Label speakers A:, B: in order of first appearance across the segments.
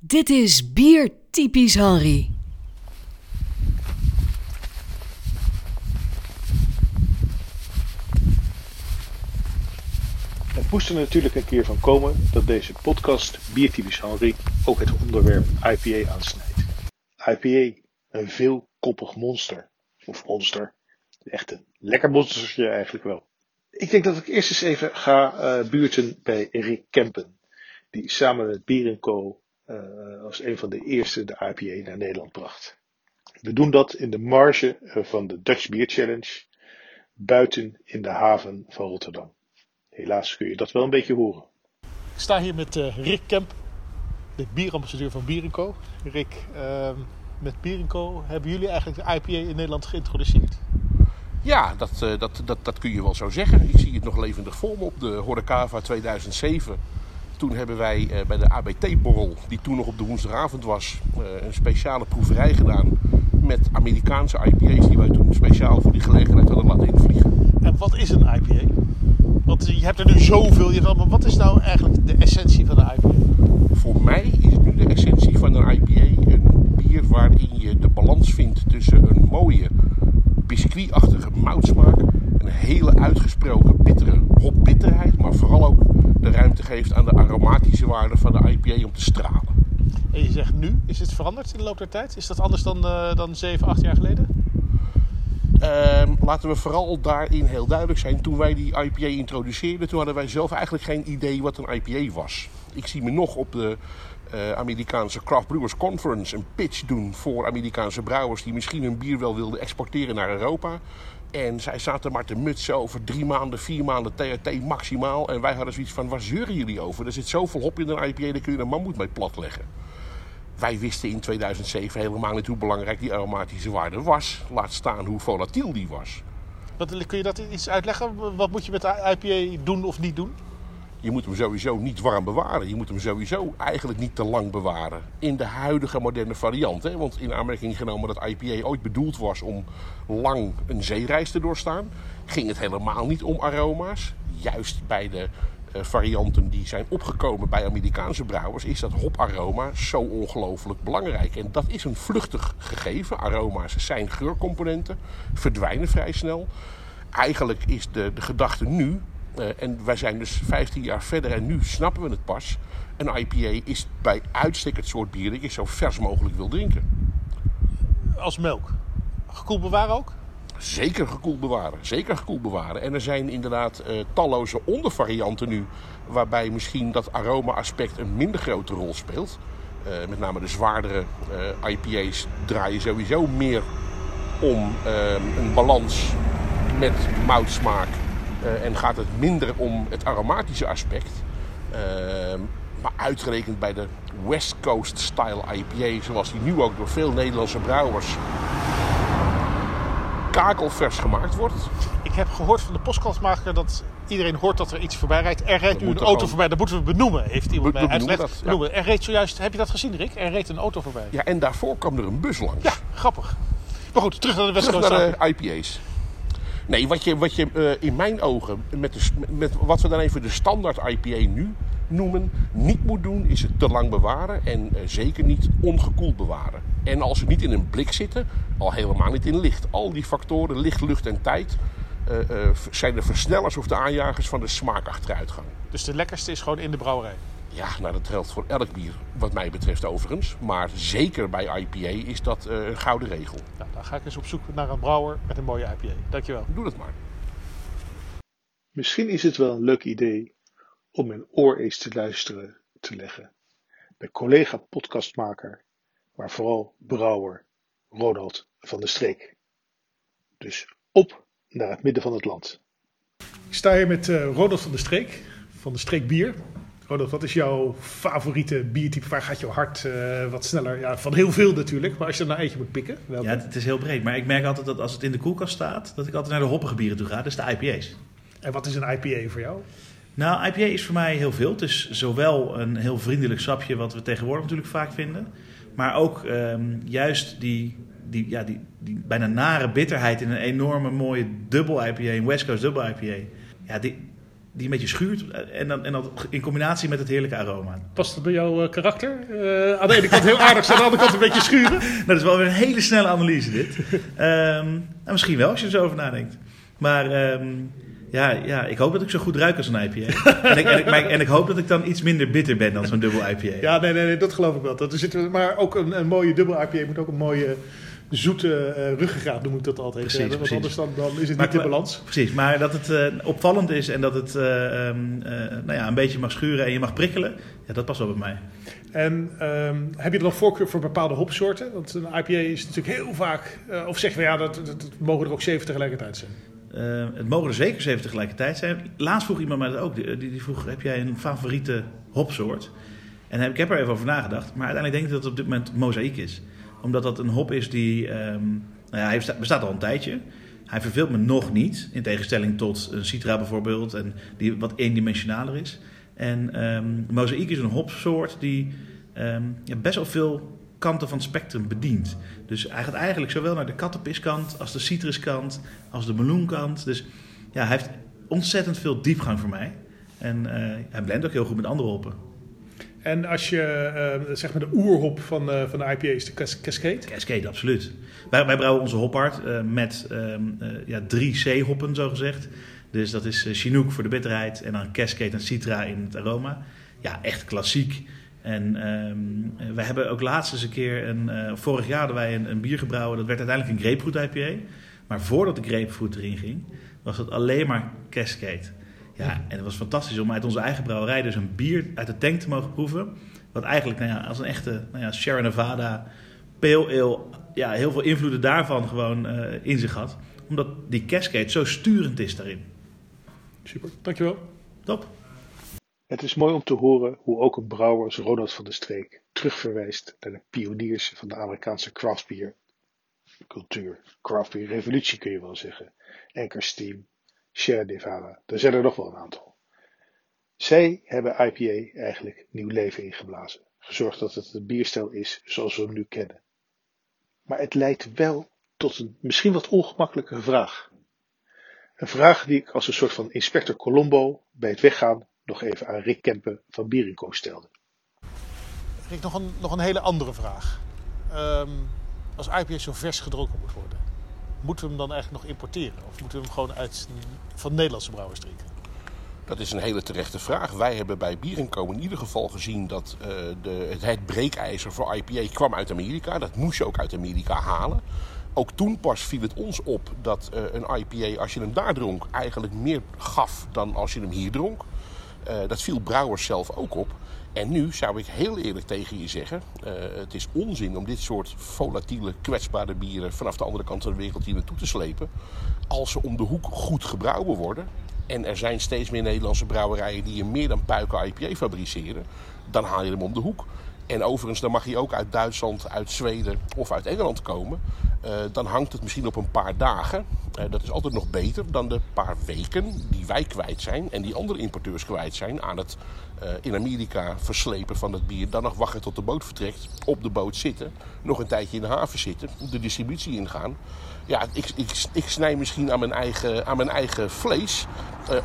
A: Dit is Bier Typisch Henry.
B: Het moest er natuurlijk een keer van komen dat deze podcast Biertypisch Henry ook het onderwerp IPA aansnijdt. IPA, een veelkoppig monster. Of monster. Echt een lekker monstertje eigenlijk wel. Ik denk dat ik eerst eens even ga uh, buurten bij Rick Kempen. Die samen met Bier Co. Uh, als een van de eerste de IPA naar Nederland bracht. We doen dat in de marge van de Dutch Beer Challenge. Buiten in de haven van Rotterdam. Helaas kun je dat wel een beetje horen.
C: Ik sta hier met uh, Rick Kemp, de bierambassadeur van Bierenco. Rick, uh, met Bierenco hebben jullie eigenlijk de IPA in Nederland geïntroduceerd?
D: Ja, dat, uh, dat, dat, dat kun je wel zo zeggen. Ik zie het nog levendig voor me op de Horecava 2007. Toen hebben wij uh, bij de ABT-borrel, die toen nog op de woensdagavond was, een speciale proeverij gedaan met Amerikaanse IPA's die wij toen speciaal voor die gelegenheid hadden laten invliegen.
C: En wat is een IPA? Want je hebt er nu zoveel, je maar wat is nou eigenlijk de essentie van een IPA?
D: Voor mij is nu de essentie van een IPA een bier waarin je de balans vindt tussen een mooie biscuitachtige moutsmaak, een hele uitgesproken bittere hopbitterheid, maar vooral ook de ruimte geeft aan de aromatische waarde van de IPA om te stralen.
C: En je zegt nu, is het veranderd in de loop der tijd? Is dat anders dan, uh, dan 7, 8 jaar geleden?
D: Uh, laten we vooral daarin heel duidelijk zijn. Toen wij die IPA introduceerden, toen hadden wij zelf eigenlijk geen idee wat een IPA was. Ik zie me nog op de uh, Amerikaanse Craft Brewers Conference een pitch doen voor Amerikaanse brouwers die misschien hun bier wel wilden exporteren naar Europa. En zij zaten maar te mutsen over drie maanden, vier maanden THT maximaal. En wij hadden zoiets van, waar zeuren jullie over? Er zit zoveel hop in een IPA, daar kun je een mammoet mee platleggen. Wij wisten in 2007 helemaal niet hoe belangrijk die aromatische waarde was. Laat staan hoe volatiel die was.
C: Wat, kun je dat iets uitleggen? Wat moet je met de IPA doen of niet doen?
D: Je moet hem sowieso niet warm bewaren. Je moet hem sowieso eigenlijk niet te lang bewaren. In de huidige moderne variant. Hè? Want in aanmerking genomen dat IPA ooit bedoeld was om lang een zeereis te doorstaan, ging het helemaal niet om aroma's. Juist bij de varianten die zijn opgekomen bij Amerikaanse brouwers, is dat hoparoma zo ongelooflijk belangrijk. En dat is een vluchtig gegeven. Aroma's zijn geurcomponenten, verdwijnen vrij snel. Eigenlijk is de, de gedachte nu, en wij zijn dus 15 jaar verder en nu snappen we het pas. Een IPA is bij uitstek het soort bier dat je zo vers mogelijk wil drinken.
C: Als melk. Gekoeld bewaren ook?
D: Zeker gekoeld bewaren. Zeker gekoeld bewaren. En er zijn inderdaad uh, talloze ondervarianten nu. Waarbij misschien dat aroma-aspect een minder grote rol speelt. Uh, met name de zwaardere uh, IPA's draaien sowieso meer om een balans met moutsmaak. En gaat het minder om het aromatische aspect. maar uitgerekend bij de West Coast Style IPA, zoals die nu ook door veel Nederlandse brouwers kakelvers gemaakt wordt.
C: Ik heb gehoord van de postkastmaker dat iedereen hoort dat er iets voorbij rijdt. Er rijdt nu een auto gewoon... voorbij, dat moeten we benoemen, heeft iemand
D: Be
C: mij uitgelegd.
D: Dat, ja.
C: Er reed zojuist, heb je dat gezien Rick? Er reed een auto voorbij.
D: Ja, en daarvoor kwam er een bus langs.
C: Ja, grappig. Maar goed, terug naar de West
D: Coast. Terug naar de IPA's. Nee, wat je, wat je uh, in mijn ogen, met, de, met wat we dan even de standaard IPA nu noemen, niet moet doen, is het te lang bewaren en uh, zeker niet ongekoeld bewaren. En als ze niet in een blik zitten, al helemaal niet in licht. Al die factoren, licht, lucht en tijd, uh, zijn de versnellers of de aanjagers van de smaakachteruitgang.
C: Dus de lekkerste is gewoon in de brouwerij?
D: Ja, nou dat geldt voor elk bier, wat mij betreft overigens. Maar zeker bij IPA is dat uh, een gouden regel.
C: Nou, dan ga ik eens op zoek naar een brouwer met een mooie IPA. Dankjewel.
D: Doe dat maar.
B: Misschien is het wel een leuk idee om mijn oor eens te luisteren te leggen. Bij collega podcastmaker, maar vooral brouwer Ronald van der Streek. Dus op naar het midden van het land.
C: Ik sta hier met uh, Ronald van der Streek, van de Streek Bier. Ronald, wat is jouw favoriete biertype? Waar gaat jouw hart uh, wat sneller? Ja, van heel veel natuurlijk, maar als je er nou eentje moet pikken.
E: Welke? Ja, het is heel breed. Maar ik merk altijd dat als het in de koelkast staat, dat ik altijd naar de hoppige bieren toe ga. Dus de IPA's.
C: En wat is een IPA voor jou?
E: Nou, IPA is voor mij heel veel. Het is zowel een heel vriendelijk sapje, wat we tegenwoordig natuurlijk vaak vinden. Maar ook um, juist die, die, ja, die, die bijna nare bitterheid in een enorme mooie dubbel IPA, een West Coast dubbel IPA. Ja, die, die een beetje schuurt. En dan, en dan in combinatie met het heerlijke aroma.
C: Past dat bij jouw eh, karakter? Eh, aan de ene kant heel aardig zijn, aan de andere kant een beetje schuren.
E: Dat is wel weer een hele snelle analyse dit. Ehm, nou, misschien wel als je er zo over nadenkt. Maar ehm, ja, ja, ik hoop dat ik zo goed ruik als een IPA. en, ik, en, ik, maar ik- en ik hoop dat ik dan iets minder bitter ben dan zo'n dubbel IPA.
C: Ja, nee, nee, nee, dat geloof ik wel. Dat er zit, maar ook een, een mooie dubbel IPA moet ook een mooie zoete eh ruggengraat, noem ik dat altijd.
E: Precies,
C: hebben, want
E: precies.
C: anders dan, dan is het
E: Maar-
C: niet in balans.
E: Precies, maar dat het eh, opvallend is en dat het eh, ehm, eh, nou ja, een beetje mag schuren en je mag prikkelen, ja, dat past wel bij mij.
C: En ehm, heb je dan voorkeur voor bepaalde hopsoorten? Want een IPA is natuurlijk heel vaak, of zeggen we ja, dat, dat, dat mogen er ook zeven tegelijkertijd zijn.
E: Het mogen er zeker zeven tegelijkertijd zijn. Laatst vroeg iemand mij dat ook. Die, die, vroeg, heb jij een favoriete hopsoort? En heb, ik heb er even over nagedacht. Maar uiteindelijk denk ik dat het op dit moment mozaïek is. Omdat dat een hop is die... ehm, nou ja, hij besta- bestaat al een tijdje. Hij verveelt me nog niet. In tegenstelling tot een citra bijvoorbeeld. En die wat eendimensionaler is. En ehm mozaïek is een hopsoort die ehm, ja, best wel veel kanten van het spectrum bedient. Dus hij gaat eigenlijk zowel naar de kattenpiskant als de citruskant als de meloenkant. Dus ja, hij heeft ontzettend veel diepgang voor mij. En eh, hij blendt ook heel goed met andere hoppen.
C: En als je, eh, zeg maar de oerhop van, eh, van de IPA is de Cas- Cascade.
E: Cascade, absoluut. Wij, wij brouwen onze hophard eh, met ehm, eh, ja, drie C-hoppen, zo gezegd. Dus dat is Chinook voor de bitterheid en dan Cascade en Citra in het aroma. Ja, echt klassiek. En ehm, we hebben ook laatst eens een keer, vorig jaar hadden wij een, een bier gebrouwen. Dat werd uiteindelijk een grapefruit IPA. Maar voordat de grapefruit erin ging, was het alleen maar Cascade. Ja, en het was fantastisch om uit onze eigen brouwerij dus een bier uit de tank te mogen proeven. Wat eigenlijk nou ja, als een echte nou ja, Sierra Nevada pale ale, ja, heel veel invloeden daarvan gewoon eh, in zich had. Omdat die Cascade zo sturend is daarin.
C: Super, dankjewel.
E: Top.
B: Het is mooi om te horen hoe ook een brouwer als Ronald van der Streek terugverwijst naar de pioniers van de Amerikaanse craftbeer cultuur. Craftbeer revolutie kun je wel zeggen. Anchor Steam, Sierra Nevada, er zijn er nog wel een aantal. Zij hebben IPA eigenlijk nieuw leven ingeblazen. Gezorgd dat het een bierstijl is zoals we hem nu kennen. Maar het leidt wel tot een misschien wat ongemakkelijke vraag. Een vraag die ik als een soort van inspector Colombo bij het weggaan nog even aan Rick Kempen van Bierenco stelde.
F: Rick, nog een, nog een hele andere vraag. Ehm, als IPA zo vers gedronken moet worden, moeten we hem dan eigenlijk nog importeren? Of moeten we hem gewoon uit, van Nederlandse brouwers drinken?
D: Dat is een hele terechte vraag. Wij hebben bij Bierenko in ieder geval gezien dat eh, de, het, het breekijzer voor IPA kwam uit Amerika. Dat moest je ook uit Amerika halen. Ook toen pas viel het ons op dat eh, een IPA, als je hem daar dronk, eigenlijk meer gaf dan als je hem hier dronk. Eh, dat viel brouwers zelf ook op. En nu zou ik heel eerlijk tegen je zeggen: eh, het is onzin om dit soort volatiele, kwetsbare bieren vanaf de andere kant van de wereld hier naartoe te slepen. Als ze om de hoek goed gebrouwen worden. En er zijn steeds meer Nederlandse brouwerijen die een meer dan puiken IPA fabriceren. Dan haal je hem om de hoek. En overigens, dan mag hij ook uit Duitsland, uit Zweden of uit Engeland komen. Eh, dan hangt het misschien op een paar dagen. Eh, dat is altijd nog beter dan de paar weken die wij kwijt zijn. En die andere importeurs kwijt zijn aan het eh, in Amerika verslepen van het bier. Dan nog wachten tot de boot vertrekt. Op de boot zitten. Nog een tijdje in de haven zitten. De distributie ingaan. Ja, ik, ik, ik snij misschien aan mijn eigen, aan mijn eigen vlees.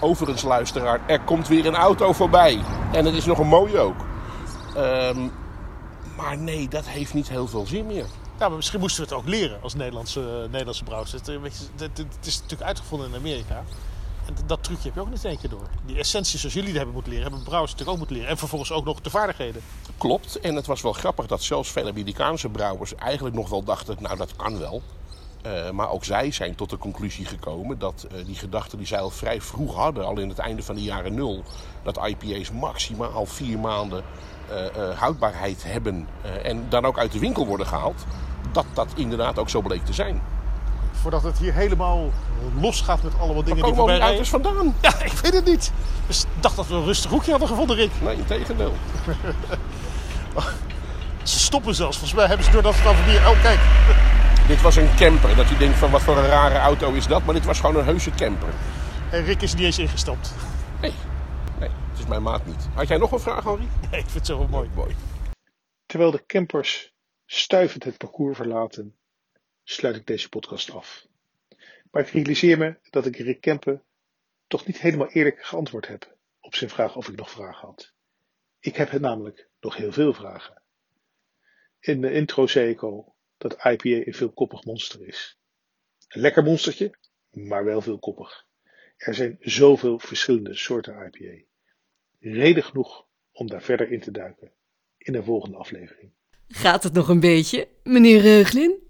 D: Overigens, luisteraar, er komt weer een auto voorbij. En het is nog een mooie ook. Ehm, maar nee, dat heeft niet heel veel zin meer.
F: Ja, maar misschien moesten we het ook leren als Nederlandse, Nederlandse brouwers. Het, eh, het, is natuurlijk uitgevonden in Amerika. En dat trucje heb je ook niet één keer door. Die essenties zoals jullie dat hebben moeten leren, hebben brouwers natuurlijk ook moeten leren. En vervolgens ook nog de vaardigheden.
D: Klopt. En het was wel grappig dat zelfs veel Amerikaanse brouwers eigenlijk nog wel dachten, nou dat kan wel. Eh, maar ook zij zijn tot de conclusie gekomen dat eh, die gedachte die zij al vrij vroeg hadden, al in het einde van de jaren nul, dat IPA's maximaal vier maanden eh, houdbaarheid hebben en dan ook uit de winkel worden gehaald, dat dat inderdaad ook zo bleek te zijn.
F: Voordat het hier helemaal los gaat met allemaal dingen
D: Waar
F: die
D: komen al
F: voorbij
D: die
F: rijden.
D: auto's vandaan?
F: Ja, ik weet het niet. Dus ik dacht dat we een rustig hoekje hadden gevonden, Rick.
D: Nee, in tegendeel.
F: Ze stoppen zelfs. Volgens mij hebben ze doordat het over bier... Oh, kijk.
D: Dit was een camper. Dat je denkt van wat voor een rare auto is dat. Maar dit was gewoon een heuse camper.
F: En Rick is niet eens ingestapt.
D: Nee, nee, het is mijn maat niet. Had jij nog een vraag, Henri?
F: Nee, ik vind het zo wel mooi.
D: Mooi.
B: Terwijl de campers stuivend het parcours verlaten, sluit ik deze podcast af. Maar ik realiseer me dat ik Rick Kempen toch niet helemaal eerlijk geantwoord heb op zijn vraag of ik nog vragen had. Ik heb het namelijk nog heel veel vragen. In de intro zei ik al dat IPA een veelkoppig monster is. Een lekker monstertje, maar wel veelkoppig. Er zijn zoveel verschillende soorten IPA. Reden genoeg om daar verder in te duiken in een volgende aflevering.
A: Gaat het nog een beetje, meneer Reuglin?